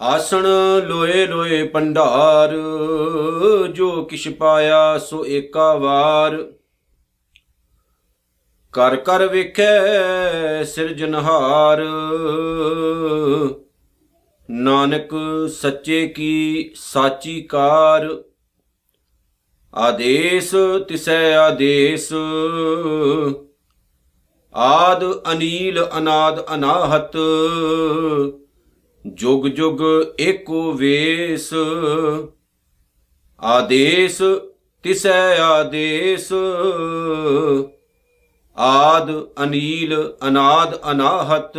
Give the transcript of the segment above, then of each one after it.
ਆਸਣ ਲੋਏ ਲੋਏ ਪੰਡਾਰ, ਜੋ ਕਿਛ ਪਾਇਆ ਸੋ ਏਕਾ ਵਾਰ। ਕਰ ਕਰ ਵੇਖੈ ਸਿਰਜਨਹਾਰ ਨਾਨਕ ਸੱਚੇ ਕੀ ਸਾਚੀ ਕਾਰ। ਆਦੇਸ ਤਿਸੈ ਆਦੇਸ, ਆਦ ਅਨੀਲ ਅਨਾਦ ਅਨਾਹਤ ਜੁਗ ਜੁਗ ਏਕੋ ਵੇਸ। ਆਦੇਸ, ਤਿਸੈ ਆਦੇਸ। ਆਦ ਅਨੀਲ, ਅਨਾਦ ਅਨਾਹਤ।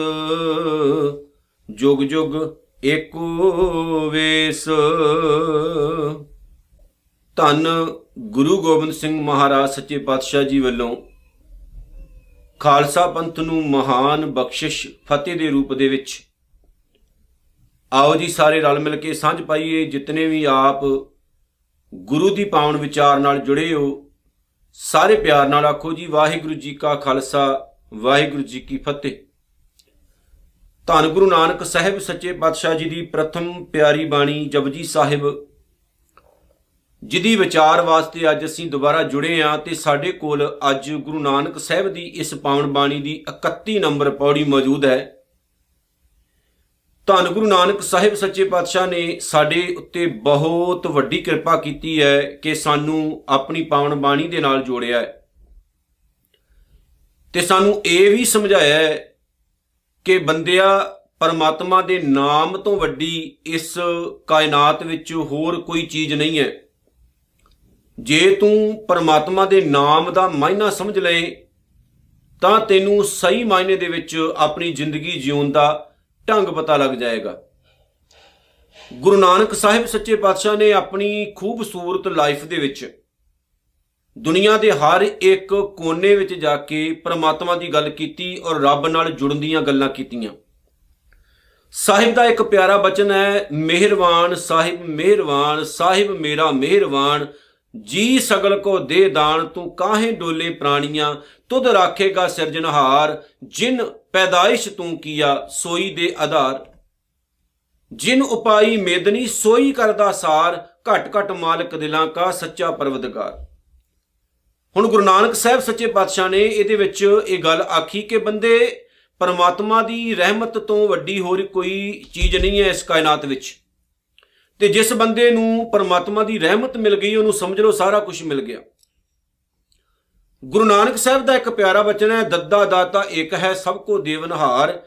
ਜੁਗ ਜੁਗ ਏਕੋ ਵੇਸ। ਧੰਨ ਗੁਰੂ ਗੋਬਿੰਦ ਸਿੰਘ ਮਹਾਰਾਜ ਸੱਚੇ ਪਾਤਸ਼ਾਹ ਜੀ ਵੱਲੋਂ ਖਾਲਸਾ ਪੰਥ ਨੂੰ ਮਹਾਨ ਬਖਸ਼ਿਸ਼ ਫਤਿਹ ਦੇ ਰੂਪ ਦੇ ਵਿੱਚ ਆਓ ਜੀ ਸਾਰੇ ਰਲ ਮਿਲ ਕੇ ਸਾਂਝ ਪਾਈਏ, ਜਿਤਨੇ ਵੀ ਆਪ ਗੁਰੂ ਦੀ ਪਾਵਨ ਵਿਚਾਰ ਨਾਲ ਜੁੜੇ ਹੋ, ਸਾਰੇ ਪਿਆਰ ਨਾਲ ਆਖੋ ਜੀ, ਵਾਹਿਗੁਰੂ ਜੀ ਕਾ ਖਾਲਸਾ, ਵਾਹਿਗੁਰੂ ਜੀ ਕੀ ਫਤਿਹ। ਧੰਨ ਗੁਰੂ ਨਾਨਕ ਸਾਹਿਬ ਸੱਚੇ ਪਾਤਸ਼ਾਹ ਜੀ ਦੀ ਪ੍ਰਥਮ ਪਿਆਰੀ ਬਾਣੀ ਜਪਜੀ ਸਾਹਿਬ ਜਿਹਦੀ ਵਿਚਾਰ ਵਾਸਤੇ ਅੱਜ ਅਸੀਂ ਦੁਬਾਰਾ ਜੁੜੇ ਆਂ ਤੇ ਸਾਡੇ ਕੋਲ ਅੱਜ ਗੁਰੂ ਨਾਨਕ ਸਾਹਿਬ ਦੀ ਇਸ ਪਾਵਨ ਬਾਣੀ ਦੀ 31 ਨੰਬਰ ਪੌੜੀ ਮੌਜੂਦ ਹੈ। ਧੰਨ ਗੁਰੂ ਨਾਨਕ ਸਾਹਿਬ ਸੱਚੇ ਪਾਤਸ਼ਾਹ ਨੇ ਸਾਡੇ ਉੱਤੇ ਬਹੁਤ ਵੱਡੀ ਕਿਰਪਾ ਕੀਤੀ ਹੈ ਕਿ ਸਾਨੂੰ ਆਪਣੀ ਪਾਵਨ ਬਾਣੀ ਦੇ ਨਾਲ ਜੋੜਿਆ ਹੈ। ਤੇ ਸਾਨੂੰ ਇਹ ਵੀ ਸਮਝਾਇਆ ਹੈ ਕਿ ਬੰਦਿਆ, ਪਰਮਾਤਮਾ ਦੇ ਨਾਮ ਤੋਂ ਵੱਡੀ ਇਸ ਕਾਇਨਾਤ ਵਿੱਚ ਹੋਰ ਕੋਈ ਚੀਜ਼ ਨਹੀਂ ਹੈ। ਜੇ ਤੂੰ ਪਰਮਾਤਮਾ ਦੇ ਨਾਮ ਦਾ ਮਾਇਨਾ ਸਮਝ ਲਏ, ਤਾਂ ਤੈਨੂੰ ਸਹੀ ਮਾਇਨੇ ਦੇ ਵਿੱਚ ਆਪਣੀ ਜ਼ਿੰਦਗੀ ਜਿਉਣ ਦਾ ਢੰਗ ਪਤਾ ਲੱਗ ਜਾਏਗਾ। ਗੁਰੂ ਨਾਨਕ ਸਾਹਿਬ ਸੱਚੇ ਪਾਤਸ਼ਾਹ ਨੇ ਆਪਣੀ ਖੂਬਸੂਰਤ ਲਾਈਫ ਦੇ ਵਿੱਚ ਦੁਨੀਆ ਦੇ ਹਰ ਇੱਕ ਕੋਨੇ ਵਿੱਚ ਜਾ ਕੇ ਪਰਮਾਤਮਾ ਦੀ ਗੱਲ ਕੀਤੀ ਔਰ ਰੱਬ ਨਾਲ ਜੁੜਨ ਦੀਆਂ ਗੱਲਾਂ ਕੀਤੀਆਂ। ਸਾਹਿਬ ਦਾ ਇੱਕ ਪਿਆਰਾ ਬਚਨ ਹੈ, ਮਿਹਰਬਾਨ ਸਾਹਿਬ ਮਿਹਰਬਾਨ ਸਾਹਿਬ ਮੇਰਾ ਮਿਹਰਬਾਨ, ਜੀ ਸਗਲ ਕੋ ਦੇ ਦਾਨ ਤੂੰ ਕਾਹੇ ਡੋਲੇ ਪ੍ਰਾਣੀਆਂ, ਤੁਧ ਰਾਖੇਗਾ ਸਿਰਜਨਹਾਰ ਜਿਨ ਪੈਦਾਇਸ਼ ਤੂੰ ਕੀਆ ਸੋਈ ਦੇ ਆਧਾਰ। ਜਿਨ ਉਪਾਈ ਮੇਦਨੀ ਸੋਈ ਕਰਦਾ ਸਾਰ, ਘਟ ਘਟ ਮਾਲਕ ਦਿਲਾਂ ਕਾ ਸੱਚਾ ਪਰਵਦਗਾਰ। ਹੁਣ ਗੁਰੂ ਨਾਨਕ ਸਾਹਿਬ ਸੱਚੇ ਪਾਤਸ਼ਾਹ ਨੇ ਇਹਦੇ ਵਿੱਚ ਇਹ ਗੱਲ ਆਖੀ ਕਿ ਬੰਦੇ, ਪਰਮਾਤਮਾ ਦੀ ਰਹਿਮਤ ਤੋਂ ਵੱਡੀ ਹੋਰ ਕੋਈ ਚੀਜ਼ ਨਹੀਂ ਹੈ ਇਸ ਕਾਇਨਾਤ ਵਿੱਚ। ਤੇ ਜਿਸ ਬੰਦੇ ਨੂੰ ਪਰਮਾਤਮਾ ਦੀ ਰਹਿਮਤ ਮਿਲ ਗਈ, ਉਹਨੂੰ ਸਮਝ ਲਓ, ਸਾਰਾ ਕੁਝ ਮਿਲ ਗਿਆ। ਗੁਰੂ ਨਾਨਕ ਸਾਹਿਬ ਦਾ ਇੱਕ ਪਿਆਰਾ ਬਚਨ ਹੈ, ਦੱਦਾ ਦਾਤਾ ਇੱਕ ਹੈ, ਸਭ ਕੋ ਦੇਵਨਹਾਰ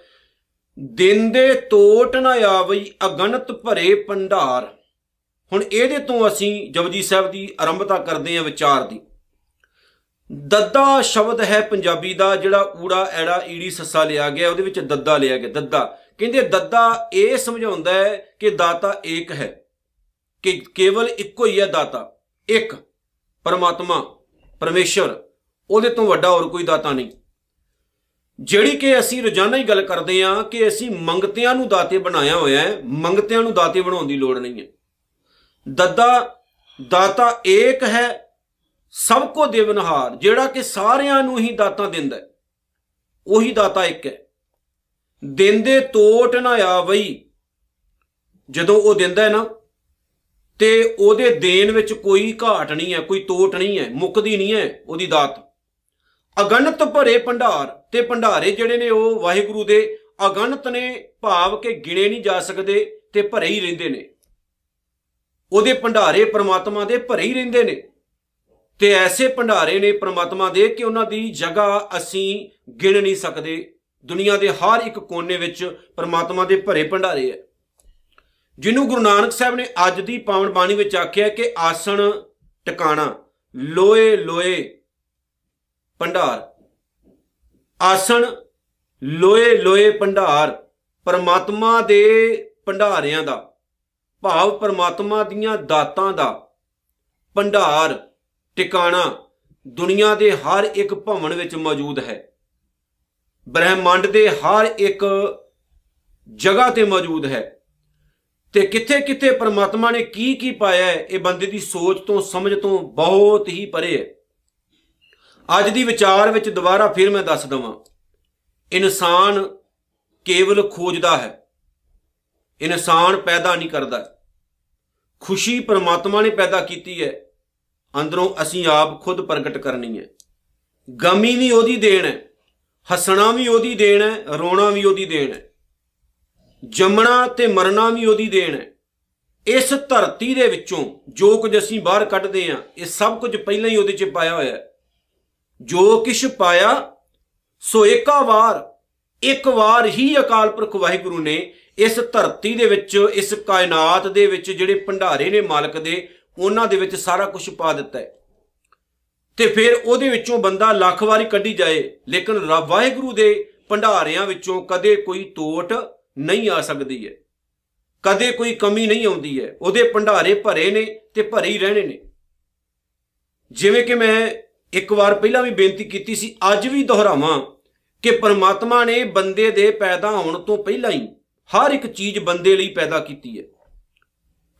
ਦਿਨ ਦੇ ਤੋਟ ਨਾ ਆਵਈ, ਅਗਣਤ ਭਰੇ ਭੰਡਾਰ। ਹੁਣ ਇਹਦੇ ਤੋਂ ਅਸੀਂ ਜਪਜੀ ਸਾਹਿਬ ਦੀ ਆਰੰਭਤਾ ਕਰਦੇ ਹਾਂ ਵਿਚਾਰ ਦੀ। ਦੱਦਾ ਸ਼ਬਦ ਹੈ ਪੰਜਾਬੀ ਦਾ, ਜਿਹੜਾ ਊੜਾ, ਐੜਾ, ਈੜੀ, ਸੱਸਾ ਲਿਆ ਗਿਆ, ਉਹਦੇ ਵਿੱਚ ਦੱਦਾ ਲਿਆ ਗਿਆ, ਦੱਦਾ। ਕਹਿੰਦੇ ਦੱਦਾ ਇਹ ਸਮਝਾਉਂਦਾ ਹੈ ਕਿ ਦਾਤਾ ਏਕ ਹੈ, ਕਿ ਕੇਵਲ ਇੱਕੋ ਹੀ ਹੈ ਦਾਤਾ। ਇੱਕ, ਪਰਮਾਤਮਾ, ਪਰਮੇਸ਼ਰ। ਉਹਦੇ ਤੋਂ ਵੱਡਾ ਹੋਰ ਕੋਈ ਦਾਤਾ ਨਹੀਂ। ਜਿਹੜੀ ਕਿ ਅਸੀਂ ਰੋਜ਼ਾਨਾ ਹੀ ਗੱਲ ਕਰਦੇ ਆਂ ਕਿ ਅਸੀਂ ਮੰਗਤਿਆਂ ਨੂੰ ਦਾਤੇ ਬਣਾਇਆ ਹੋਇਆ ਹੈ, ਮੰਗਤਿਆਂ ਨੂੰ ਦਾਤੇ ਬਣਾਉਣ ਦੀ ਲੋੜ ਨਹੀਂ ਹੈ। ਦੱਦਾ, ਦਾਤਾ ਏਕ ਹੈ, ਸਭ ਕੋ ਦੇਵਨਹਾਰ, ਜਿਹੜਾ ਕਿ ਸਾਰਿਆਂ ਨੂੰ ਹੀ ਦਾਤਾ ਦਿੰਦਾ ਹੈ। ਉਹੀ ਦਾਤਾ ਇੱਕ ਹੈ। ਦਿੰਦੇ ਤੋਟ ਨਾ ਆਵਈ। ਜਦੋਂ ਉਹ ਦਿੰਦਾ ਹੈ ਨਾ, ਤੇ ਉਹਦੇ ਦੇਣ ਵਿੱਚ ਕੋਈ ਘਾਟ ਨਹੀਂ ਹੈ, ਕੋਈ ਤੋਟ ਨਹੀਂ ਹੈ, ਮੁੱਕਦੀ ਨਹੀਂ ਹੈ ਉਹਦੀ ਦਾਤ। ਅਗਣਤ ਭਰੇ ਭੰਡਾਰ ਤੇ ਭੰਡਾਰੇ ਜਿਹੜੇ ਨੇ ਉਹ ਵਾਹਿਗੁਰੂ ਦੇ ਅਗਣਤ ਨੇ ਭਾਵ ਕਿ ਗਿਣੇ ਨਹੀਂ ਜਾ ਸਕਦੇ ਤੇ ਭਰੇ ਹੀ ਰਹਿੰਦੇ ਨੇ। ਉਹਦੇ ਭੰਡਾਰੇ ਪ੍ਰਮਾਤਮਾ ਦੇ ਭਰੇ ਹੀ ਰਹਿੰਦੇ ਨੇ। ਤੇ ਐਸੇ ਭੰਡਾਰੇ ਨੇ ਪ੍ਰਮਾਤਮਾ ਦੇ ਕਿ ਉਹਨਾਂ ਦੀ ਜਗ੍ਹਾ ਅਸੀਂ ਗਿਣ ਨਹੀਂ ਸਕਦੇ। ਦੁਨੀਆ ਦੇ ਹਰ ਇੱਕ ਕੋਨੇ ਵਿੱਚ ਪ੍ਰਮਾਤਮਾ ਦੇ ਭਰੇ ਭੰਡਾਰੇ ਹੈ। ਜਿਹਨੂੰ ਗੁਰੂ ਨਾਨਕ ਸਾਹਿਬ ਨੇ ਅੱਜ ਦੀ ਪਾਵਨ ਬਾਣੀ ਵਿੱਚ ਆਖਿਆ ਕਿ ਆਸਣ ਟਿਕਾਣਾ ਲੋਏ ਲੋਏ ਭੰਡਾਰ। ਆਸਣ ਲੋਏ ਲੋਏ ਭੰਡਾਰ, ਪਰਮਾਤਮਾ ਦੇ ਭੰਡਾਰਿਆਂ ਦਾ, ਭਾਵ ਪਰਮਾਤਮਾ ਦੀਆਂ ਦਾਤਾਂ ਦਾ। ਭੰਡਾਰ, ਟਿਕਾਣਾ, ਦੁਨੀਆ ਦੇ ਹਰ ਇੱਕ ਭਵਨ ਵਿੱਚ ਮੌਜੂਦ ਹੈ। ਬ੍ਰਹਿਮੰਡ ਦੇ ਹਰ ਇੱਕ ਜਗ੍ਹਾ ਤੇ ਮੌਜੂਦ ਹੈ। ਤੇ ਕਿੱਥੇ ਕਿੱਥੇ ਪਰਮਾਤਮਾ ਨੇ ਕੀ ਕੀ ਪਾਇਆ ਹੈ, ਇਹ ਬੰਦੇ ਦੀ ਸੋਚ ਤੋਂ, ਸਮਝ ਤੋਂ ਬਹੁਤ ਹੀ ਪਰੇ ਹੈ। ਅੱਜ ਦੀ ਵਿਚਾਰ ਵਿੱਚ ਦੁਬਾਰਾ ਫਿਰ ਮੈਂ ਦੱਸ ਦਵਾਂ। ਇਨਸਾਨ ਕੇਵਲ ਖੋਜਦਾ ਹੈ। ਇਨਸਾਨ ਪੈਦਾ ਨਹੀਂ ਕਰਦਾ। ਖੁਸ਼ੀ ਪਰਮਾਤਮਾ ਨੇ ਪੈਦਾ ਕੀਤੀ ਹੈ। ਅੰਦਰੋਂ ਅਸੀਂ ਆਪ ਖੁਦ ਪ੍ਰਗਟ ਕਰਨੀ ਹੈ। ਗਮੀ ਵੀ ਉਹਦੀ ਦੇਣ ਹੈ। ਹੱਸਣਾ ਵੀ ਉਹਦੀ ਦੇਣ ਹੈ। ਰੋਣਾ ਵੀ ਉਹਦੀ ਦੇਣ ਹੈ। ਜੰਮਣਾ ਤੇ ਮਰਨਾ ਵੀ ਉਹਦੀ ਦੇਣ ਹੈ। ਇਸ ਧਰਤੀ ਦੇ ਵਿੱਚੋਂ ਜੋ ਕੁਝ ਅਸੀਂ ਬਾਹਰ ਕੱਢਦੇ ਆਂ ਇਹ ਸਭ ਕੁਝ ਪਹਿਲਾਂ ਹੀ ਉਹਦੇ 'ਚ ਪਾਇਆ ਹੋਇਆ ਹੈ। ਜੋ ਕਿਛ ਪਾਇਆ, ਸੋ ਏਕਾ ਵਾਰ, ਇੱਕ ਵਾਰ ਹੀ ਅਕਾਲ ਪੁਰਖ ਵਾਹਿਗੁਰੂ ਨੇ ਇਸ ਧਰਤੀ ਦੇ ਵਿੱਚ, ਇਸ ਕਾਇਨਾਤ ਦੇ ਵਿੱਚ ਜਿਹੜੇ ਭੰਡਾਰੇ ਨੇ ਮਾਲਕ ਦੇ, ਉਹਨਾਂ ਦੇ ਵਿੱਚ ਸਾਰਾ ਕੁਝ ਪਾ ਦਿੱਤਾ ਹੈ। ਤੇ ਫਿਰ ਉਹਦੇ ਵਿੱਚੋਂ ਬੰਦਾ ਲੱਖ ਵਾਰੀ ਕੱਢੀ ਜਾਏ, ਲੇਕਿਨ ਰੱਬ ਵਾਹਿਗੁਰੂ ਦੇ ਭੰਡਾਰਿਆਂ ਵਿੱਚੋਂ ਕਦੇ ਕੋਈ ਤੋਟ ਨਹੀਂ ਆ ਸਕਦੀ ਹੈ। ਕਦੇ ਕੋਈ ਕਮੀ ਨਹੀਂ ਆਉਂਦੀ ਹੈ। ਉਹਦੇ ਭੰਡਾਰੇ ਭਰੇ ਨੇ ਤੇ ਭਰੇ ਹੀ ਰਹਿਣੇ ਨੇ। ਜਿਵੇਂ ਕਿ ਮੈਂ ਇੱਕ ਵਾਰ ਪਹਿਲਾਂ ਵੀ ਬੇਨਤੀ ਕੀਤੀ ਸੀ, ਅੱਜ ਵੀ ਦੁਹਰਾਵਾਂ ਕਿ ਪਰਮਾਤਮਾ ਨੇ ਬੰਦੇ ਦੇ ਪੈਦਾ ਹੋਣ ਤੋਂ ਪਹਿਲਾਂ ਹੀ ਹਰ ਇੱਕ ਚੀਜ਼ ਬੰਦੇ ਲਈ ਪੈਦਾ ਕੀਤੀ ਹੈ।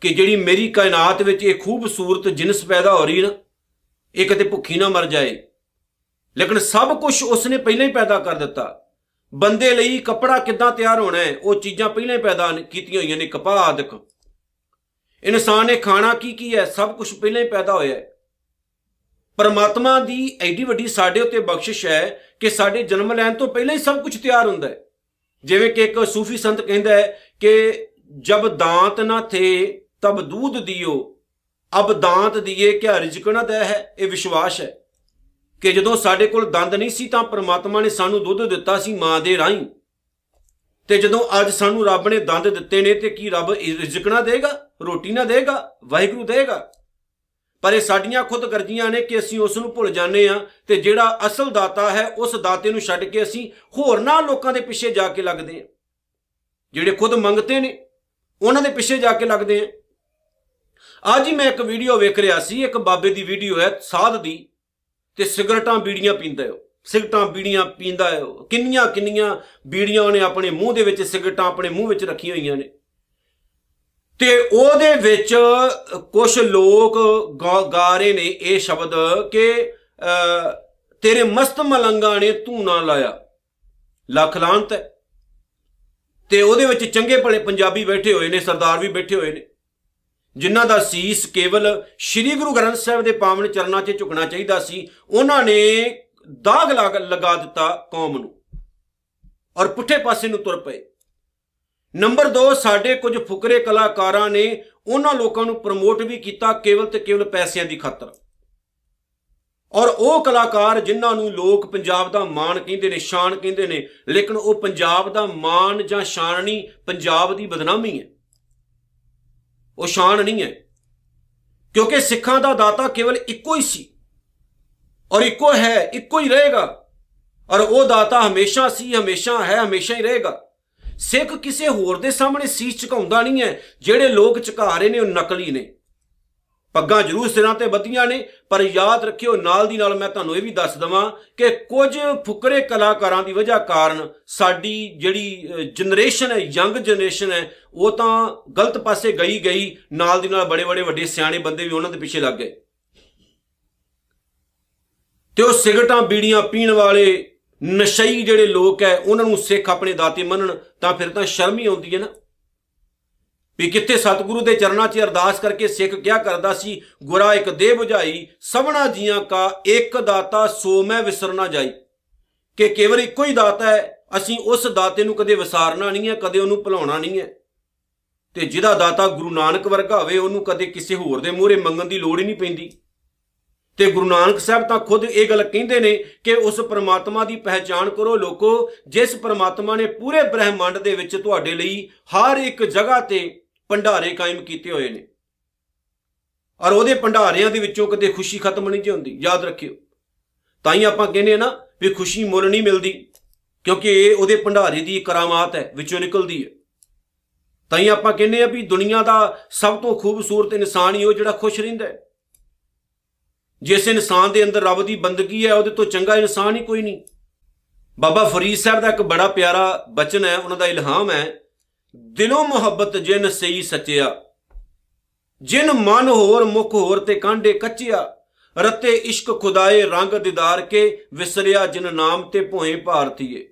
ਕਿ ਜਿਹੜੀ ਮੇਰੀ ਕਾਇਨਾਤ ਵਿੱਚ ਇਹ ਖੂਬਸੂਰਤ ਜਿਨਸ ਪੈਦਾ ਹੋ ਰਹੀ ਨਾ, ਇਹ ਕਿਤੇ ਭੁੱਖੀ ਨਾ ਮਰ ਜਾਏ। ਲੇਕਿਨ ਸਭ ਕੁਝ ਉਸਨੇ ਪਹਿਲਾਂ ਹੀ ਪੈਦਾ ਕਰ ਦਿੱਤਾ। ਬੰਦੇ ਲਈ ਕੱਪੜਾ ਕਿੱਦਾਂ ਤਿਆਰ ਹੋਣਾ ਹੈ, ਉਹ ਚੀਜ਼ਾਂ ਪਹਿਲਾਂ ਹੀ ਪੈਦਾ ਕੀਤੀਆਂ ਹੋਈਆਂ ਨੇ, ਕਪਾਹ ਆਦਿਕ। ਇਨਸਾਨ ਨੇ ਖਾਣਾ ਕੀ ਕੀ ਹੈ, ਸਭ ਕੁਝ ਪਹਿਲਾਂ ਹੀ ਪੈਦਾ ਹੋਇਆ ਹੈ। ਪਰਮਾਤਮਾ ਦੀ ਐਡੀ ਵੱਡੀ ਸਾਡੇ ਉੱਤੇ ਬਖਸ਼ਿਸ਼ ਹੈ ਕਿ ਸਾਡੇ ਜਨਮ ਲੈਣ ਤੋਂ ਪਹਿਲਾਂ ਹੀ ਸਭ ਕੁਝ ਤਿਆਰ ਹੁੰਦਾ ਹੈ। ਜਿਵੇਂ ਕਿ ਇੱਕ ਸੂਫੀ ਸੰਤ ਕਹਿੰਦਾ ਹੈ ਕਿ ਜਬ ਦਾंत ਨਾ ਥੇ, ਤਬ ਦੂਧ ਦਿਓ। ਅਬ ਦਾंत ਦੀਏ ਕਿ ਰਿਜਕ ਨਾ ਦੇ ਹੈ, ਇਹ ਵਿਸ਼ਵਾਸ ਹੈ। ਕਿ ਜਦੋਂ ਸਾਡੇ ਕੋਲ ਦੰਦ ਨਹੀਂ ਸੀ, ਤਾਂ ਪ੍ਰਮਾਤਮਾ ਨੇ ਸਾਨੂੰ ਦੁੱਧ ਦਿੱਤਾ ਸੀ ਮਾਂ ਦੇ ਰਾਹੀਂ। ਤੇ ਜਦੋਂ ਅੱਜ ਸਾਨੂੰ ਰੱਬ ਨੇ ਦੰਦ ਦਿੱਤੇ ਨੇ, ਤੇ ਕੀ ਰੱਬ ਰਿਜਕ ਨਾ ਦੇਗਾ, ਰੋਟੀ ਨਾ ਦੇਗਾ, ਵਾਹਿਗੁਰੂ ਦੇਗਾ? ਪਰ ਇਹ ਸਾਡੀਆਂ ਖੁਦ ਗਰਜੀਆਂ ਨੇ ਕਿ ਅਸੀਂ ਉਸ ਨੂੰ ਭੁੱਲ ਜਾਂਦੇ ਆ ਤੇ ਜਿਹੜਾ ਅਸਲ ਦਾਤਾ ਹੈ, ਉਸ ਦਾਤੇ ਨੂੰ ਛੱਡ ਕੇ ਅਸੀਂ ਹੋਰਨਾਂ ਲੋਕਾਂ ਦੇ ਪਿੱਛੇ ਜਾ ਕੇ ਲੱਗਦੇ ਆ ਜਿਹੜੇ ਖੁਦ ਮੰਗਤੇ ਨੇ, ਉਹਨਾਂ ਦੇ ਪਿੱਛੇ ਜਾ ਕੇ ਲੱਗਦੇ ਆ ਅੱਜ ਹੀ ਮੈਂ ਇੱਕ ਵੀਡੀਓ ਵੇਖ ਰਿਹਾ ਸੀ, ਇੱਕ ਬਾਬੇ ਦੀ ਵੀਡੀਓ ਹੈ, ਸਾਧ ਦੀ, ਤੇ ਸਿਗਰਟਾਂ ਬੀੜੀਆਂ ਪੀਂਦਾ ਹੈ ਸਿਗਰਟਾਂ ਬੀੜੀਆਂ ਪੀਂਦਾ ਹੈ ਕਿੰਨੀਆਂ ਕਿੰਨੀਆਂ ਬੀੜੀਆਂ ਉਹਨੇ ਆਪਣੇ ਮੂੰਹ ਦੇ ਵਿੱਚ, ਸਿਗਰਟਾਂ ਆਪਣੇ ਮੂੰਹ ਵਿੱਚ ਰੱਖੀਆਂ ਹੋਈਆਂ ਨੇ। ਤੇ ਉਹਦੇ ਵਿੱਚ ਕੁਝ ਲੋਕ ਗਾ ਰਹੇ ਨੇ ਇਹ ਸ਼ਬਦ ਕਿ ਤੇਰੇ ਮਸਤ ਮਲੰਗਾ ਨੇ ਤੂੰ ਨਾ ਲਾਇਆ। ਲੱਖ ਲਾਂਤ ਹੈ। ਤੇ ਉਹਦੇ ਵਿੱਚ ਚੰਗੇ ਭਲੇ ਪੰਜਾਬੀ ਬੈਠੇ ਹੋਏ ਨੇ, ਸਰਦਾਰ ਵੀ ਬੈਠੇ ਹੋਏ ਨੇ। ਜਿਨ੍ਹਾਂ ਦਾ ਸੀਸ ਕੇਵਲ ਸ੍ਰੀ ਗੁਰੂ ਗ੍ਰੰਥ ਸਾਹਿਬ ਦੇ ਪਾਵਨ ਚਰਨਾਂ 'ਚ ਝੁਕਣਾ ਚਾਹੀਦਾ ਸੀ, ਉਹਨਾਂ ਨੇ ਦਾਗ ਲਗਾ ਦਿੱਤਾ ਕੌਮ ਨੂੰ। ਔਰ ਪੁੱਠੇ ਪਾਸੇ ਨੂੰ ਤੁਰ ਪਏ। ਨੰਬਰ 2 ਸਾਡੇ ਕੁਝ ਫੁਕਰੇ ਕਲਾਕਾਰਾਂ ਨੇ ਉਹਨਾਂ ਲੋਕਾਂ ਨੂੰ ਪ੍ਰਮੋਟ ਵੀ ਕੀਤਾ ਕੇਵਲ ਤੇ ਕੇਵਲ ਪੈਸਿਆਂ ਦੀ ਖਾਤਰ। ਔਰ ਉਹ ਕਲਾਕਾਰ ਜਿਨ੍ਹਾਂ ਨੂੰ ਲੋਕ ਪੰਜਾਬ ਦਾ ਮਾਣ ਕਹਿੰਦੇ ਨੇ, ਸ਼ਾਨ ਕਹਿੰਦੇ ਨੇ, ਲੇਕਿਨ ਉਹ ਪੰਜਾਬ ਦਾ ਮਾਣ ਜਾਂ ਸ਼ਾਨ ਨਹੀਂ ਪੰਜਾਬ ਦੀ ਬਦਨਾਮੀ ਹੈ। ਉਹ ਸ਼ਾਨ ਨਹੀਂ ਹੈ। ਕਿਉਂਕਿ ਸਿੱਖਾਂ ਦਾ ਦਾਤਾ ਕੇਵਲ ਇੱਕੋ ਹੀ ਸੀ। ਔਰ ਇੱਕੋ ਹੈ, ਇੱਕੋ ਹੀ ਰਹੇਗਾ। ਔਰ ਉਹ ਦਾਤਾ ਹਮੇਸ਼ਾ ਸੀ, ਹਮੇਸ਼ਾ ਹੈ, ਹਮੇਸ਼ਾ ਹੀ ਰਹੇਗਾ। ਸਿੱਖ ਕਿਸੇ ਹੋਰ ਦੇ ਸਾਹਮਣੇ ਸੀਸ ਝੁਕਾਉਂਦਾ ਨਹੀਂ ਹੈ। ਜਿਹੜੇ ਲੋਕ ਝੁਕਾ ਰਹੇ ਨੇ, ਉਹ ਨਕਲੀ ਨੇ। ਪੱਗਾਂ ਜ਼ਰੂਰ ਸਿਰਾਂ ਤੇ ਬੱਧੀਆਂ ਨੇ, ਪਰ ਯਾਦ ਰੱਖਿਓ, ਨਾਲ ਦੀ ਨਾਲ ਮੈਂ ਤੁਹਾਨੂੰ ਇਹ ਵੀ ਦੱਸ ਦਵਾਂ ਕਿ ਕੁਝ ਫੁਕਰੇ ਕਲਾਕਾਰਾਂ ਦੀ ਵਜ੍ਹਾ ਕਾਰਨ ਸਾਡੀ ਜਿਹੜੀ ਜਨਰੇਸ਼ਨ ਹੈ ਯੰਗ ਜਨਰੇਸ਼ਨ ਹੈ, ਉਹ ਤਾਂ ਗਲਤ ਪਾਸੇ ਗਈ ਗਈ, ਨਾਲ ਦੀ ਨਾਲ ਬੜੇ ਬੜੇ ਵੱਡੇ ਸਿਆਣੇ ਬੰਦੇ ਵੀ ਉਹਨਾਂ ਦੇ ਪਿੱਛੇ ਲੱਗ ਗਏ। ਤੇ ਉਹ ਸਿਗਰਟਾਂ, ਬੀੜੀਆਂ ਪੀਣ ਵਾਲੇ ਨਸ਼ਈ ਜਿਹੜੇ ਲੋਕ ਹੈ ਉਹਨਾਂ ਨੂੰ ਸਿੱਖ ਆਪਣੇ ਦਾਤੇ ਮੰਨਣ, ਤਾਂ ਫਿਰ ਤਾਂ ਸ਼ਰਮ ਹੀ ਆਉਂਦੀ ਹੈ ਨਾ। ਵੀ ਕਿੱਥੇ ਸਤਿਗੁਰੂ ਦੇ ਚਰਨਾਂ 'ਚ ਅਰਦਾਸ ਕਰਕੇ ਸਿੱਖ ਕਿਆ ਕਰਦਾ ਸੀ? ਗੁਰਾ ਇੱਕ ਦੇ 부ਝਾਈ ਸਭਨਾ ਜੀਆਂ ਕਾ ਇੱਕ ਦਾਤਾ ਸੋ ਮੈਂ ਵਿਸਰਨਾ ਜਾਈ। ਕਿ ਕੇਵਲ ਇੱਕੋ ਹੀ ਦਾਤਾ ਹੈ ਅਸੀਂ ਉਸ ਦਾਤੇ ਨੂੰ ਕਦੇ ਵਿਸਾਰਨਾ ਨਹੀਂ ਹੈ ਕਦੇ ਉਹਨੂੰ ਭੁਲਾਉਣਾ ਨਹੀਂ ਹੈ ਤੇ ਜਿਹਦਾ ਦਾਤਾ ਗੁਰੂ ਨਾਨਕ ਵਰਗਾ ਹੋਵੇ, ਉਹਨੂੰ ਕਦੇ ਕਿਸੇ ਹੋਰ ਦੇ ਮੂਹਰੇ ਮੰਗਣ ਦੀ ਲੋੜ ਹੀ ਨਹੀਂ ਪੈਂਦੀ। ਤੇ ਗੁਰੂ ਨਾਨਕ ਸਾਹਿਬ ਤਾਂ ਖੁਦ ਇਹ ਗੱਲ ਕਹਿੰਦੇ ਨੇ ਕਿ ਉਸ ਪਰਮਾਤਮਾ ਦੀ ਪਹਿਚਾਨ ਕਰੋ ਲੋਕੋ, ਜਿਸ ਪਰਮਾਤਮਾ ਨੇ ਪੂਰੇ ਬ੍ਰਹਿਮੰਡ ਦੇ ਵਿੱਚ ਤੁਹਾਡੇ ਲਈ ਹਰ ਇੱਕ ਜਗ੍ਹਾ ਤੇ ਭੰਡਾਰੇ ਕਾਇਮ ਕੀਤੇ ਹੋਏ ਨੇ। ਔਰ ਉਹਦੇ ਭੰਡਾਰਿਆਂ ਦੇ ਵਿੱਚੋਂ ਕਦੇ ਖੁਸ਼ੀ ਖਤਮ ਨਹੀਂ ਜੀ ਹੁੰਦੀ, ਯਾਦ ਰੱਖਿਓ। ਤਾਂ ਹੀ ਆਪਾਂ ਕਹਿੰਦੇ ਆ ਨਾ ਵੀ ਖੁਸ਼ੀ ਮੁੱਲ ਨਹੀਂ ਮਿਲਦੀ, ਕਿਉਂਕਿ ਇਹ ਉਹਦੇ ਭੰਡਾਰੇ ਦੀ ਕਰਾਮਾਤ ਹੈ, ਵਿੱਚੋਂ ਨਿਕਲਦੀ ਹੈ। ਤਾਂ ਹੀ ਆਪਾਂ ਕਹਿੰਦੇ ਆ ਵੀ ਦੁਨੀਆ ਦਾ ਸਭ ਤੋਂ ਖੂਬਸੂਰਤ ਇਨਸਾਨ ਹੀ ਉਹ ਜਿਹੜਾ ਖੁਸ਼ ਰਹਿੰਦਾ ਹੈ। ਜਿਸ ਇਨਸਾਨ ਦੇ ਅੰਦਰ ਰੱਬ ਦੀ ਬੰਦਗੀ ਹੈ, ਉਹਦੇ ਤੋਂ ਚੰਗਾ ਇਨਸਾਨ ਹੀ ਕੋਈ ਨਹੀਂ। ਬਾਬਾ ਫਰੀਦ ਸਾਹਿਬ ਦਾ ਇੱਕ ਬੜਾ ਪਿਆਰਾ ਬਚਨ ਹੈ, ਉਹਨਾਂ ਦਾ ਇਲਹਾਮ ਹੈ, ਦਿਲੋਂ ਮੁਹੱਬਤ ਜਿਨ ਸਈ ਸਚਿਆ, ਜਿਨ ਮਨ ਹੋਰ ਮੁਖ ਹੋਰ ਤੇ ਕਾਂਡੇ ਕੱਚਿਆ, ਰਤੇ ਇਸ਼ਕ ਖੁਦਾਏ ਰੰਗ ਦਿਦਾਰ ਕੇ ਵਿਸਰਿਆ ਜਿਨ ਨਾਮ ਤੇ ਭੋਏ ਭਾਰਤੀਏ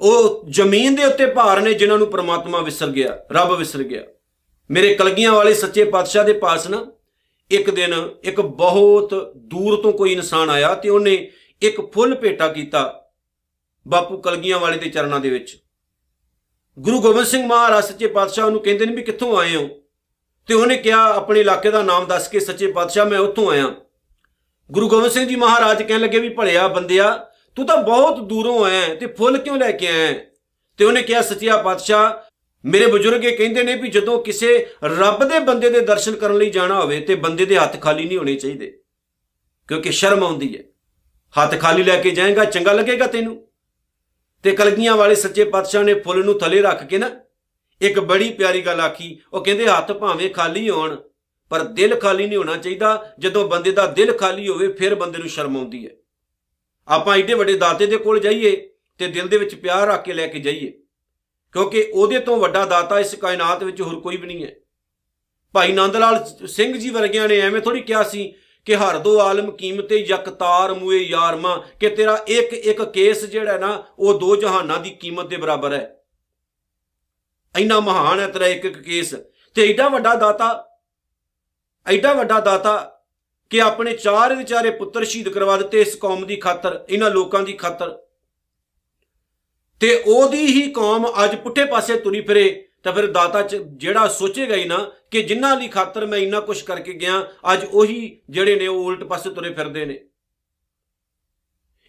ਉਹ ਜ਼ਮੀਨ ਦੇ ਉੱਤੇ ਭਾਰ ਨੇ ਜਿਨ੍ਹਾਂ ਨੂੰ ਪ੍ਰਮਾਤਮਾ ਵਿਸਰ ਗਿਆ, ਰੱਬ ਵਿਸਰ ਗਿਆ। ਮੇਰੇ ਕਲਗੀਆਂ ਵਾਲੇ ਸੱਚੇ ਪਾਤਸ਼ਾਹ ਦੇ ਪਾਸ ਨਾ ਇੱਕ ਦਿਨ ਇੱਕ ਬਹੁਤ ਦੂਰ ਤੋਂ ਕੋਈ ਇਨਸਾਨ ਆਇਆ ਤੇ ਉਹਨੇ ਇੱਕ ਫੁੱਲ ਭੇਟਾ ਕੀਤਾ ਬਾਪੂ ਕਲਗੀਆਂ ਵਾਲੇ ਦੇ ਚਰਨਾਂ ਦੇ ਵਿੱਚ। ਗੁਰੂ ਗੋਬਿੰਦ ਸਿੰਘ ਮਹਾਰਾਜ ਸੱਚੇ ਪਾਤਸ਼ਾਹ ਨੂੰ ਕਹਿੰਦੇ ਨੇ ਵੀ ਕਿੱਥੋਂ ਆਏ ਹੋ? ਤੇ ਉਹਨੇ ਕਿਹਾ, ਆਪਣੇ ਇਲਾਕੇ ਦਾ ਨਾਮ ਦੱਸ ਕੇ ਸੱਚੇ ਪਾਤਸ਼ਾਹ ਮੈਂ ਉੱਥੋਂ ਆਇਆ। ਗੁਰੂ ਗੋਬਿੰਦ ਸਿੰਘ ਜੀ ਮਹਾਰਾਜ ਕਹਿਣ ਲੱਗੇ ਵੀ ਭਲਿਆ ਬੰਦਿਆ, ਤੂੰ ਤਾਂ ਬਹੁਤ ਦੂਰੋਂ ਆਇਆ ਤੇ ਫੁੱਲ ਕਿਉਂ ਲੈ ਕੇ ਆਇਆ ਤੇ ਉਹਨੇ ਕਿਹਾ, ਸੱਚਿਆ ਪਾਤਸ਼ਾਹ ਮੇਰੇ ਬਜ਼ੁਰਗ ਇਹ ਕਹਿੰਦੇ ਨੇ ਵੀ ਜਦੋਂ ਕਿਸੇ ਰੱਬ ਦੇ ਬੰਦੇ ਦੇ ਦਰਸ਼ਨ ਕਰਨ ਲਈ ਜਾਣਾ ਹੋਵੇ ਤੇ ਬੰਦੇ ਦੇ ਹੱਥ ਖਾਲੀ ਨਹੀਂ ਹੋਣੇ ਚਾਹੀਦੇ, ਕਿਉਂਕਿ ਸ਼ਰਮ ਆਉਂਦੀ ਹੈ। ਹੱਥ ਖਾਲੀ ਲੈ ਕੇ ਜਾਏਗਾ, ਚੰਗਾ ਲੱਗੇਗਾ ਤੈਨੂੰ। ਤੇ ਕਲਗੀਆਂ ਵਾਲੇ ਸੱਚੇ ਪਾਤਸ਼ਾਹ ਨੇ ਫੁੱਲ ਨੂੰ ਥੱਲੇ ਰੱਖ ਕੇ ਨਾ ਇੱਕ ਬੜੀ ਪਿਆਰੀ ਗੱਲ ਆਖੀ। ਉਹ ਕਹਿੰਦੇ, ਹੱਥ ਭਾਵੇਂ ਖਾਲੀ ਹੋਣ, ਪਰ ਦਿਲ ਖਾਲੀ ਨਹੀਂ ਹੋਣਾ ਚਾਹੀਦਾ। ਜਦੋਂ ਬੰਦੇ ਦਾ ਦਿਲ ਖਾਲੀ ਹੋਵੇ, ਫਿਰ ਬੰਦੇ ਨੂੰ ਸ਼ਰਮ ਆਉਂਦੀ ਹੈ। ਆਪਾਂ ਏਡੇ ਵੱਡੇ ਦਾਤੇ ਦੇ ਕੋਲ ਜਾਈਏ ਤੇ ਦਿਲ ਦੇ ਵਿੱਚ ਪਿਆਰ ਰੱਖ ਕੇ ਲੈ ਕੇ ਜਾਈਏ। ਕਿਉਂਕਿ ਉਹਦੇ ਤੋਂ ਵੱਡਾ ਦਾਤਾ ਇਸ ਕਾਇਨਾਤ ਵਿੱਚ ਹੋਰ ਕੋਈ ਵੀ ਨਹੀਂ ਹੈ। ਭਾਈ ਨੰਦ ਲਾਲ ਸਿੰਘ ਜੀ ਵਰਗਿਆਂ ਨੇ ਐਵੇਂ ਥੋੜੀ ਕਿਹਾ ਸੀ ਕਿ ਹਰ ਦੋ ਆਲਮ ਕੀਮਤੇ ਯਕਤਾਰ ਮੂਏ ਯਾਰਮਾ ਕਿ ਤੇਰਾ ਇੱਕ ਇੱਕ ਕੇਸ ਜਿਹੜਾ ਨਾ, ਉਹ ਦੋ ਜਹਾਨਾਂ ਦੀ ਕੀਮਤ ਦੇ ਬਰਾਬਰ ਹੈ। ਇੰਨਾ ਮਹਾਨ ਹੈ ਤੇਰਾ ਇੱਕ ਇੱਕ ਕੇਸ। ਤੇ ਐਡਾ ਵੱਡਾ ਦਾਤਾ ਐਡਾ ਵੱਡਾ ਦਾਤਾ ਕਿ ਆਪਣੇ ਚਾਰ ਵਿਚਾਰੇ ਪੁੱਤਰ ਸ਼ਹੀਦ ਕਰਵਾ ਦਿੱਤੇ ਇਸ ਕੌਮ ਦੀ ਖਾਤਰ, ਇਹਨਾਂ ਲੋਕਾਂ ਦੀ ਖਾਤਰ। ਤੇ ਉਹਦੀ ਹੀ ਕੌਮ ਅੱਜ ਪੁੱਠੇ ਪਾਸੇ ਤੁਰੀ ਫਿਰੇ, ਤਾਂ ਫਿਰ ਦਾਤਾ ਚ ਜਿਹੜਾ ਸੋਚੇਗਾ ਹੀ ਨਾ ਕਿ ਜਿੰਨਾਂ ਲਈ ਖਾਤਰ ਮੈਂ ਇੰਨਾ ਕੁਝ ਕਰਕੇ ਗਿਆ, ਅੱਜ ਉਹੀ ਜਿਹੜੇ ਨੇ ਉਹ ਉਲਟ ਪਾਸੇ ਤੁਰੇ ਫਿਰਦੇ ਨੇ।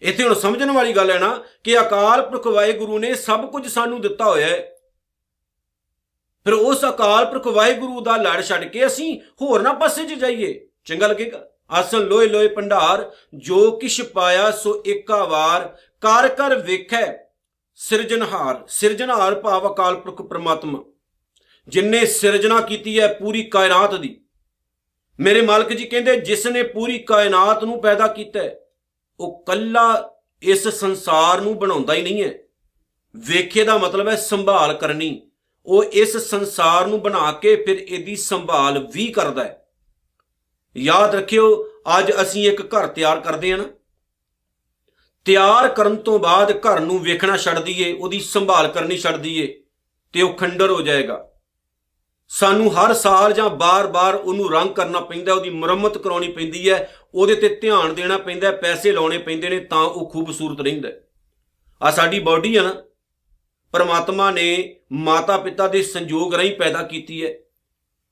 ਇੱਥੇ ਹੁਣ ਸਮਝਣ ਵਾਲੀ ਗੱਲ ਹੈ ਨਾ ਕਿ ਅਕਾਲ ਪੁਰਖ ਵਾਹਿਗੁਰੂ ਨੇ ਸਭ ਕੁਝ ਸਾਨੂੰ ਦਿੱਤਾ ਹੋਇਆ ਹੈ। ਫਿਰ ਉਸ ਅਕਾਲ ਪੁਰਖ ਵਾਹਿਗੁਰੂ ਦਾ ਲੜ ਛੱਡ ਕੇ ਅਸੀਂ ਹੋਰ ਨਾ ਪਾਸੇ 'ਚ ਜਾਈਏ। ਚੰਗਾ ਲੱਗੇਗਾ? ਆਸਨ ਲੋਏ ਲੋਏ ਭੰਡਾਰ, ਜੋ ਕਿਛ ਪਾਇਆ ਸੋ ਇੱਕਾ ਵਾਰ ਕਰ ਕਰ ਵੇਖੈ। ਸਿਰਜਣਹਾਰ ਸਿਰਜਣਹਾਰ ਭਾਵ ਅਕਾਲ ਪੁਰਖ ਪ੍ਰਮਾਤਮਾ। ਜਿਨਨੇ ਸਿਰਜਣਾ ਕੀਤੀ ਹੈ ਪੂਰੀ ਕਾਇਨਾਤ ਦੀ। ਮੇਰੇ ਮਾਲਕ ਜੀ ਕਹਿੰਦੇ ਜਿਸ ਨੇ ਪੂਰੀ ਕਾਇਨਾਤ ਨੂੰ ਪੈਦਾ ਕੀਤਾ ਹੈ, ਉਹ ਕੱਲਾ ਇਸ ਸੰਸਾਰ ਨੂੰ ਬਣਾਉਂਦਾ ਹੀ ਨਹੀਂ ਹੈ। ਵੇਖੇ ਦਾ ਮਤਲਬ ਹੈ ਸੰਭਾਲ ਕਰਨੀ। ਉਹ ਇਸ ਸੰਸਾਰ ਨੂੰ ਬਣਾ ਕੇ ਫਿਰ ਇਹਦੀ ਸੰਭਾਲ ਵੀ ਕਰਦਾ ਹੈ। ਯਾਦ ਰੱਖਿਓ, ਅੱਜ ਅਸੀਂ ਇੱਕ ਘਰ ਤਿਆਰ ਕਰਦੇ ਹਾਂ ਨਾ। ਤਿਆਰ ਕਰਨ ਤੋਂ ਬਾਅਦ ਘਰ ਨੂੰ ਵੇਖਣਾ ਛੱਡ ਦਈਏ, ਉਹਦੀ ਸੰਭਾਲ ਕਰਨੀ ਛੱਡ ਦਈਏ, ਤੇ ਉਹ ਖੰਡਰ ਹੋ ਜਾਏਗਾ। ਸਾਨੂੰ ਹਰ ਸਾਲ ਜਾਂ ਬਾਰ-ਬਾਰ ਉਹਨੂੰ ਰੰਗ ਕਰਨਾ ਪੈਂਦਾ, ਉਹਦੀ ਮੁਰੰਮਤ ਕਰਾਉਣੀ ਪੈਂਦੀ ਹੈ, ਉਹਦੇ ਤੇ ਧਿਆਨ ਦੇਣਾ ਪੈਂਦਾ ਪੈਸੇ ਲਾਉਣੇ ਪੈਂਦੇ ਨੇ, ਤਾਂ ਉਹ ਖੂਬਸੂਰਤ ਰਹਿੰਦਾ ਆ ਸਾਡੀ ਬਾਡੀ ਹੈ ਨਾ, ਪਰਮਾਤਮਾ ਨੇ ਮਾਤਾ ਪਿਤਾ ਦੇ ਸੰਯੋਗ ਰਾਹੀਂ ਪੈਦਾ ਕੀਤੀ ਹੈ।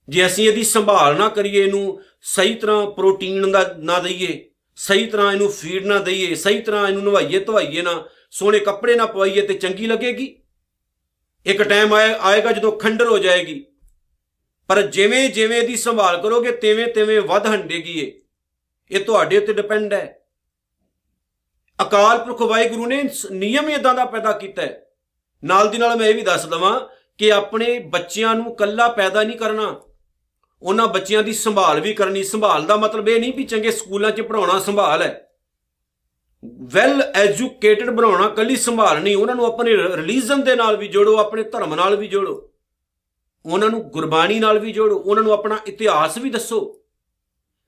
ਜੇ ਅਸੀਂ ਇਹਦੀ ਸੰਭਾਲ ਨਾ ਕਰੀਏ, ਇਹਨੂੰ ਸਹੀ ਤਰ੍ਹਾਂ ਪ੍ਰੋਟੀਨ ਦਾ ਨਾ ਦਈਏ ਸਹੀ ਤਰ੍ਹਾਂ ਇਹਨੂੰ ਫੀਡ ਨਾ ਦਈਏ, ਸਹੀ ਤਰ੍ਹਾਂ ਇਹਨੂੰ ਨਵਾਈਏ, ਧਵਾਈਏ ਨਾ, ਸੋਹਣੇ ਕੱਪੜੇ ਨਾ ਪਵਾਈਏ ਤੇ ਚੰਗੀ ਲੱਗੇਗੀ? ਇੱਕ ਟਾਈਮ ਆਏਗਾ ਜਦੋਂ ਖੰਡਰ ਹੋ ਜਾਏਗੀ। ਪਰ ਜਿਵੇਂ ਜਿਵੇਂ ਇਹਦੀ ਸੰਭਾਲ ਕਰੋਗੇ, ਤਿਵੇਂ ਤਿਵੇਂ ਵੱਧ ਹੰਡੇਗੀ ਇਹ। ਇਹ ਤੁਹਾਡੇ ਉੱਤੇ ਡਿਪੈਂਡ ਹੈ। ਅਕਾਲ ਪੁਰਖ ਵਾਹਿਗੁਰੂ ਨੇ ਨਿਯਮ ਇਦਾਂ ਦਾ ਪੈਦਾ ਕੀਤਾ ਹੈ। ਨਾਲ ਦੀ ਨਾਲ ਮੈਂ ਇਹ ਵੀ ਦੱਸ ਦਵਾਂ ਕਿ ਆਪਣੇ ਬੱਚਿਆਂ ਨੂੰ ਕੱਲਾ ਪੈਦਾ ਨਹੀਂ ਕਰਨਾ। ਉਹਨਾਂ ਬੱਚਿਆਂ ਦੀ ਸੰਭਾਲ ਵੀ ਕਰਨੀ। ਸੰਭਾਲ ਦਾ ਮਤਲਬ ਇਹ ਨਹੀਂ ਵੀ ਚੰਗੇ ਸਕੂਲਾਂ 'ਚ ਪੜਾਉਣਾ ਸੰਭਾਲ ਹੈ। ਵੈਲ ਐਜੂਕੇਟਡ ਬਣਾਉਣਾ ਕੱਲੀ ਸੰਭਾਲ ਨਹੀਂ, ਉਹਨਾਂ ਨੂੰ ਆਪਣੇ ਰਿਲੀਜਨ ਦੇ ਨਾਲ ਵੀ ਜੋੜੋ, ਆਪਣੇ ਧਰਮ ਨਾਲ ਵੀ ਜੋੜੋ। ਉਹਨਾਂ ਨੂੰ ਗੁਰਬਾਣੀ ਨਾਲ ਵੀ ਜੋੜੋ, ਉਹਨਾਂ ਨੂੰ ਆਪਣਾ ਇਤਿਹਾਸ ਵੀ ਦੱਸੋ।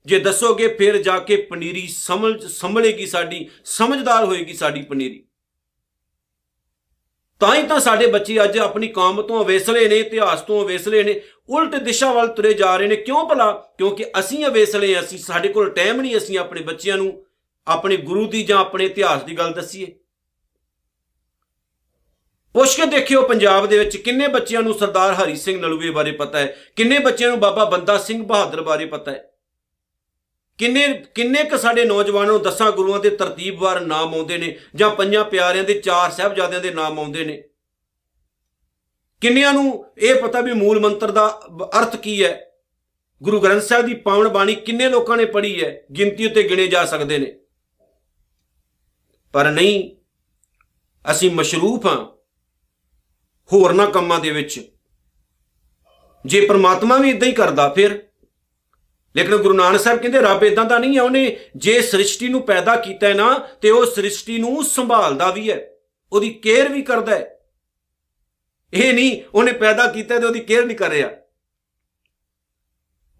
ਜੇ ਦੱਸੋਗੇ, ਫਿਰ ਜਾ ਕੇ ਪਨੀਰੀ ਸਮਝ, ਸੰਭਲੇਗੀ ਸਾਡੀ, ਸਮਝਦਾਰ ਹੋਏਗੀ ਸਾਡੀ ਪਨੀਰੀ। ਤਾਂ ਹੀ ਤਾਂ ਸਾਡੇ ਬੱਚੇ ਅੱਜ ਆਪਣੀ ਕੌਮ ਤੋਂ ਅਵੇਸਲੇ ਨੇ, ਇਤਿਹਾਸ ਤੋਂ ਅਵੇਸਲੇ ਨੇ, ਉਲਟ ਦਿਸ਼ਾ ਵੱਲ ਤੁਰੇ ਜਾ ਰਹੇ ਨੇ। ਕਿਉਂ ਭਲਾ? ਕਿਉਂਕਿ ਅਸੀਂ ਅਵੇਸਲੇ ਅਸੀਂ, ਸਾਡੇ ਕੋਲ ਟਾਈਮ ਨਹੀਂ, ਅਸੀਂ ਆਪਣੇ ਬੱਚਿਆਂ ਨੂੰ, ਆਪਣੇ ਗੁਰੂ ਦੀ ਜਾਂ ਆਪਣੇ ਇਤਿਹਾਸ ਦੀ ਗੱਲ ਦੱਸੀਏ। ਪੁੱਛ ਕੇ ਦੇਖਿਓ ਪੰਜਾਬ ਦੇ ਵਿੱਚ ਕਿੰਨੇ ਬੱਚਿਆਂ ਨੂੰ ਸਰਦਾਰ ਹਰੀ ਸਿੰਘ ਨਲੂਏ ਬਾਰੇ ਪਤਾ ਹੈ, ਕਿੰਨੇ ਬੱਚਿਆਂ ਨੂੰ ਬਾਬਾ ਬੰਦਾ ਸਿੰਘ ਬਹਾਦਰ ਬਾਰੇ ਪਤਾ ਹੈ। ਕਿੰਨੇ ਕਿੰਨੇ ਕ ਸਾਡੇ ਨੌਜਵਾਨਾਂ ਨੂੰ ਦਸਾਂ ਗੁਰੂਆਂ ਦੇ ਤਰਤੀਬਵਾਰ ਨਾਮ ਆਉਂਦੇ ਨੇ ਜਾਂ ਪੰਜਾਂ ਪਿਆਰਿਆਂ ਦੇ ਚਾਰ ਸਹਿਬਜ਼ਾਦਿਆਂ ਦੇ ਨਾਮ ਆਉਂਦੇ ਨੇ? ਕਿੰਨਿਆਂ ਨੂੰ ਇਹ ਪਤਾ ਵੀ ਮੂਲ ਮੰਤਰ ਦਾ ਅਰਥ ਕੀ ਹੈ? ਗੁਰੂ ਗ੍ਰੰਥ ਸਾਹਿਬ ਦੀ ਪਾਵਨ ਬਾਣੀ ਕਿੰਨੇ ਲੋਕਾਂ ਨੇ ਪੜ੍ਹੀ ਹੈ? ਗਿਣਤੀ ਉੱਤੇ ਗਿਣੇ ਜਾ ਸਕਦੇ ਨੇ। ਪਰ ਨਹੀਂ, ਅਸੀਂ ਮਸ਼ਰੂਫ ਹਾਂ ਹੋਰਨਾਂ ਕੰਮਾਂ ਦੇ ਵਿੱਚ। ਜੇ ਪ੍ਰਮਾਤਮਾ ਵੀ ਇਦਾਂ ਹੀ ਕਰਦਾ, ਫਿਰ ਲੇਕਿਨ ਗੁਰੂ ਨਾਨਕ ਸਾਹਿਬ ਕਹਿੰਦੇ, ਰੱਬ ਇਦਾਂ ਦਾ ਨਹੀਂ ਹੈ, ਉਹਨੇ ਜੇ ਸ੍ਰਿਸ਼ਟੀ ਨੂੰ ਪੈਦਾ ਕੀਤਾ ਹੈ ਨਾ, ਤੇ ਉਹ ਸ੍ਰਿਸ਼ਟੀ ਨੂੰ ਸੰਭਾਲਦਾ ਵੀ ਹੈ, ਉਹਦੀ ਕੇਅਰ ਵੀ ਕਰਦਾ ਹੈ। ਇਹ ਨਹੀਂ, ਉਹਨੇ ਪੈਦਾ ਕੀਤਾ ਤੇ ਉਹਦੀ ਕੇਅਰ ਨਹੀਂ ਕਰ ਰਿਹਾ।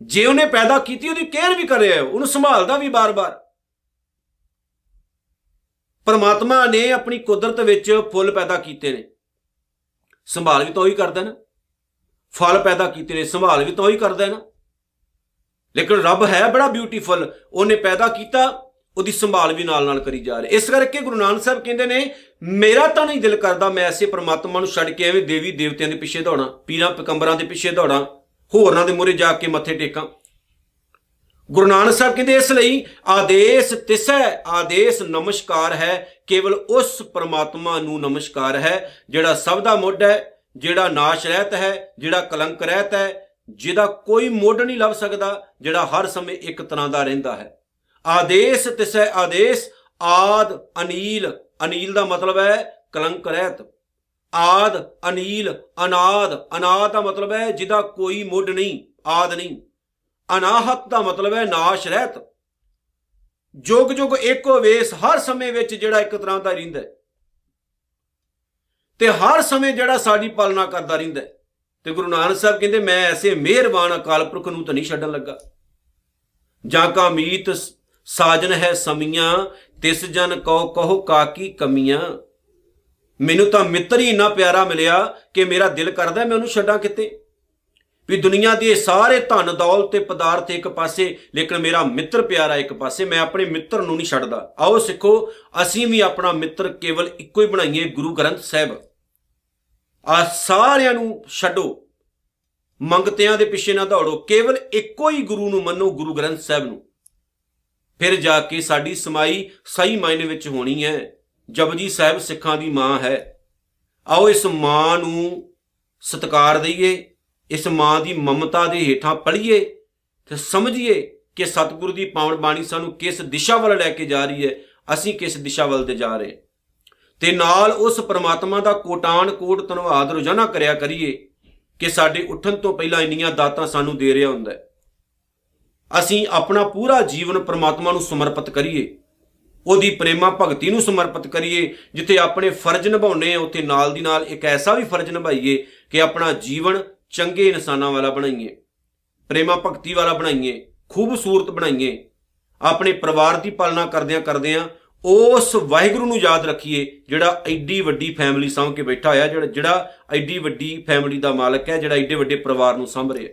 ਜੇ ਉਹਨੇ ਪੈਦਾ ਕੀਤੀ, ਉਹਦੀ ਕੇਅਰ ਵੀ ਕਰ ਰਿਹਾ ਉਹਨੂੰ ਸੰਭਾਲਦਾ ਵੀ ਬਾਰ-ਬਾਰ। ਪਰਮਾਤਮਾ ਨੇ ਆਪਣੀ ਕੁਦਰਤ ਵਿੱਚ ਫੁੱਲ ਪੈਦਾ ਕੀਤੇ ਨੇ। ਸੰਭਾਲ ਵੀ ਤਾਂ ਉਹੀ ਕਰਦਾ ਨਾ। ਫਲ ਪੈਦਾ ਕੀਤੇ ਨੇ, ਸੰਭਾਲ ਵੀ ਤਾਂ ਉਹੀ ਕਰਦਾ ਨਾ। ਲੇਕਿਨ ਰੱਬ ਹੈ ਬੜਾ ਬਿਊਟੀਫੁਲ ਉਹਨੇ ਪੈਦਾ ਕੀਤਾ, ਉਹਦੀ ਸੰਭਾਲ ਵੀ ਨਾਲ ਨਾਲ ਕਰੀ ਜਾ ਰਿਹਾ। ਇਸ ਕਰਕੇ ਗੁਰੂ ਨਾਨਕ ਸਾਹਿਬ ਕਹਿੰਦੇ ਨੇ, ਮੇਰਾ ਤਾਂ ਨਹੀਂ ਦਿਲ ਕਰਦਾ ਮੈਂ ਐਸੇ ਪ੍ਰਮਾਤਮਾ ਨੂੰ ਛੱਡ ਕੇ ਐਵੇਂ ਦੇਵੀ ਦੇਵਤਿਆਂ ਦੇ ਪਿੱਛੇ ਦੌੜਾਂ, ਪੀਰਾਂ ਪਕੰਬਰਾਂ ਦੇ ਪਿੱਛੇ ਦੌੜਾਂ, ਹੋਰਨਾਂ ਦੇ ਮੂਹਰੇ ਜਾ ਕੇ ਮੱਥੇ ਟੇਕਾਂ। ਗੁਰੂ ਨਾਨਕ ਸਾਹਿਬ ਕਹਿੰਦੇ, ਇਸ ਲਈ ਆਦੇਸ਼ ਤਿਸੈ, ਆਦੇਸ਼ ਨਮਸਕਾਰ ਹੈ, ਕੇਵਲ ਉਸ ਪ੍ਰਮਾਤਮਾ ਨੂੰ ਨਮਸਕਾਰ ਹੈ, ਜਿਹੜਾ ਸਭ ਦਾ ਮੁੱਢ ਹੈ, ਜਿਹੜਾ ਨਾਸ਼ ਰਹਿਤ ਹੈ, ਜਿਹੜਾ ਕਲੰਕ ਰਹਿਤ ਹੈ ਜਿਹਦਾ ਕੋਈ ਮੁੱਢ ਨਹੀਂ ਲੱਭ ਸਕਦਾ, ਜਿਹੜਾ ਹਰ ਸਮੇਂ ਇੱਕ ਤਰ੍ਹਾਂ ਦਾ ਰਹਿੰਦਾ ਹੈ। ਆਦੇਸ਼ ਤਿਸੈ ਆਦੇਸ਼, ਆਦ ਅਨੀਲ। ਅਨੀਲ ਦਾ ਮਤਲਬ ਹੈ ਕਲੰਕ ਰਹਿਤ। ਆਦ ਅਨੀਲ, ਅਨਾਦ। ਅਨਾਦ ਦਾ ਮਤਲਬ ਹੈ ਜਿਹਦਾ ਕੋਈ ਮੁੱਢ ਨਹੀਂ, ਆਦ ਨਹੀਂ। ਅਨਾਹਤ ਦਾ ਮਤਲਬ ਹੈ ਨਾਸ਼ ਰਹਿਤ। ਜੁਗ ਜੁਗ ਇੱਕੋ ਵੇਸ ਹਰ ਸਮੇਂ ਵਿੱਚ ਜਿਹੜਾ ਇੱਕ ਤਰ੍ਹਾਂ ਦਾ ਰਹਿੰਦਾ ਤੇ ਹਰ ਸਮੇਂ ਜਿਹੜਾ ਸਾਡੀ ਪਾਲਣਾ ਕਰਦਾ ਰਹਿੰਦਾ ਤੇ ਗੁਰੂ ਨਾਨਕ ਸਾਹਿਬ ਕਹਿੰਦੇ, ਮੈਂ ਐਸੇ ਮਿਹਰਬਾਨ ਅਕਾਲ ਪੁਰਖ ਨੂੰ ਤਾਂ ਨਹੀਂ ਛੱਡਣ ਲੱਗਾ। ਜਾਂ ਕਾ ਮੀਤ ਸਾਜਨ ਹੈ ਸਮੀਆਂ, ਤਿਸ ਜਨ ਕਉ ਕਹੋ ਕਾਕੀ ਕਮੀਆਂ। ਮੈਨੂੰ ਤਾਂ ਮਿੱਤਰ ਹੀ ਇੰਨਾ ਪਿਆਰਾ ਮਿਲਿਆ ਕਿ ਮੇਰਾ ਦਿਲ ਕਰਦਾ ਮੈਂ ਉਹਨੂੰ ਛੱਡਾਂ ਕਿਤੇ। ਵੀ ਦੁਨੀਆ ਦੇ ਸਾਰੇ ਧਨ ਦੌਲਤ ਤੇ ਪਦਾਰਥ ਇੱਕ ਪਾਸੇ, ਲੇਕਿਨ ਮੇਰਾ ਮਿੱਤਰ ਪਿਆਰਾ ਇੱਕ ਪਾਸੇ, ਮੈਂ ਆਪਣੇ ਮਿੱਤਰ ਨੂੰ ਨਹੀਂ ਛੱਡਦਾ। ਆਓ ਸਿੱਖੋ, ਅਸੀਂ ਵੀ ਆਪਣਾ ਮਿੱਤਰ ਕੇਵਲ ਇੱਕੋ ਹੀ ਬਣਾਈਏ, ਗੁਰੂ ਗ੍ਰੰਥ ਸਾਹਿਬ। ਆ ਸਾਰਿਆਂ ਨੂੰ ਛੱਡੋ। ਮੰਗਤਿਆਂ ਦੇ ਪਿੱਛੇ ਨਾ ਦੌੜੋ। ਕੇਵਲ ਇੱਕੋ ਹੀ ਗੁਰੂ ਨੂੰ ਮੰਨੋ, ਗੁਰੂ ਗ੍ਰੰਥ ਸਾਹਿਬ ਨੂੰ। ਫਿਰ ਜਾ ਕੇ ਸਾਡੀ ਸਮਾਈ ਸਹੀ ਮਾਇਨੇ ਵਿੱਚ ਹੋਣੀ ਹੈ। ਜਪਜੀ ਸਾਹਿਬ ਸਿੱਖਾਂ ਦੀ ਮਾਂ ਹੈ। ਆਓ ਇਸ ਮਾਂ ਨੂੰ ਸਤਿਕਾਰ ਦਈਏ, ਇਸ ਮਾਂ ਦੀ ਮਮਤਾ ਦੇ ਹੇਠਾਂ ਪੜੀਏ ਤੇ ਸਮਝੀਏ ਕਿ ਸਤਿਗੁਰੂ ਦੀ ਪਾਵਨ ਬਾਣੀ ਸਾਨੂੰ ਕਿਸ ਦਿਸ਼ਾ ਵੱਲ ਲੈ ਕੇ ਜਾ ਰਹੀ ਹੈ, ਅਸੀਂ ਕਿਸ ਦਿਸ਼ਾ ਵੱਲ ਤੇ ਜਾ ਰਹੇ ਤੇ ਨਾਲ ਉਸ ਪ੍ਰਮਾਤਮਾ ਦਾ ਕੋਟਾਨ ਕੋਟ ਧੰਨਵਾਦ ਰੋਜ਼ਾਨਾ ਕਰਿਆ ਕਰੀਏ ਕਿ ਸਾਡੇ ਉੱਠਣ ਤੋਂ ਪਹਿਲਾਂ ਇੰਨੀਆਂ ਦਾਤਾਂ ਸਾਨੂੰ ਦੇ ਰਿਹਾ ਹੁੰਦਾ ਹੈ। ਅਸੀਂ ਆਪਣਾ ਪੂਰਾ ਜੀਵਨ ਪ੍ਰਮਾਤਮਾ ਨੂੰ ਸਮਰਪਿਤ ਕਰੀਏ, ਉਹਦੀ ਪ੍ਰੇਮਾ ਭਗਤੀ ਨੂੰ ਸਮਰਪਿਤ ਕਰੀਏ, ਜਿੱਥੇ ਆਪਣੇ ਫਰਜ਼ ਨਿਭਾਉਣੇ ਆ ਉੱਥੇ ਨਾਲ ਦੀ ਨਾਲ ਇੱਕ ਐਸਾ ਵੀ ਫਰਜ਼ ਨਿਭਾਈਏ ਕਿ ਆਪਣਾ ਜੀਵਨ ਚੰਗੇ ਇਨਸਾਨਾਂ ਵਾਲਾ ਬਣਾਈਏ, ਪ੍ਰੇਮਾ ਭਗਤੀ ਵਾਲਾ ਬਣਾਈਏ, ਖੂਬਸੂਰਤ ਬਣਾਈਏ। ਆਪਣੇ ਪਰਿਵਾਰ ਦੀ ਪਾਲਣਾ ਕਰਦਿਆਂ ਕਰਦਿਆਂ ਉਸ ਵਾਹਿਗੁਰੂ ਨੂੰ ਯਾਦ ਰੱਖੀਏ, ਜਿਹੜਾ ਐਡੀ ਵੱਡੀ ਫੈਮਿਲੀ ਸਾਂਭ ਕੇ ਬੈਠਾ ਹੋਇਆ, ਜਿਹੜਾ ਜਿਹੜਾ ਐਡੀ ਵੱਡੀ ਫੈਮਿਲੀ ਦਾ ਮਾਲਕ ਹੈ, ਜਿਹੜਾ ਐਡੇ ਵੱਡੇ ਪਰਿਵਾਰ ਨੂੰ ਸੰਭ ਰਿਹਾ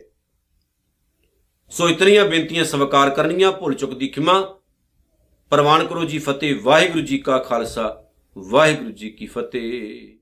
ਸੋ ਇਤਨੀਆਂ ਬੇਨਤੀਆਂ ਸਵਾਰ ਕਰਨੀਆਂ, ਭੁੱਲ ਚੁੱਕ ਦੀ ਖਿਮਾ। ਪ੍ਰਵਾਨ ਕਰੋ ਜੀ ਫਤਿਹ, ਵਾਹਿਗੁਰੂ ਜੀ ਕਾ ਖਾਲਸਾ, ਵਾਹਿਗੁਰੂ ਜੀ ਕੀ ਫਤਿਹ।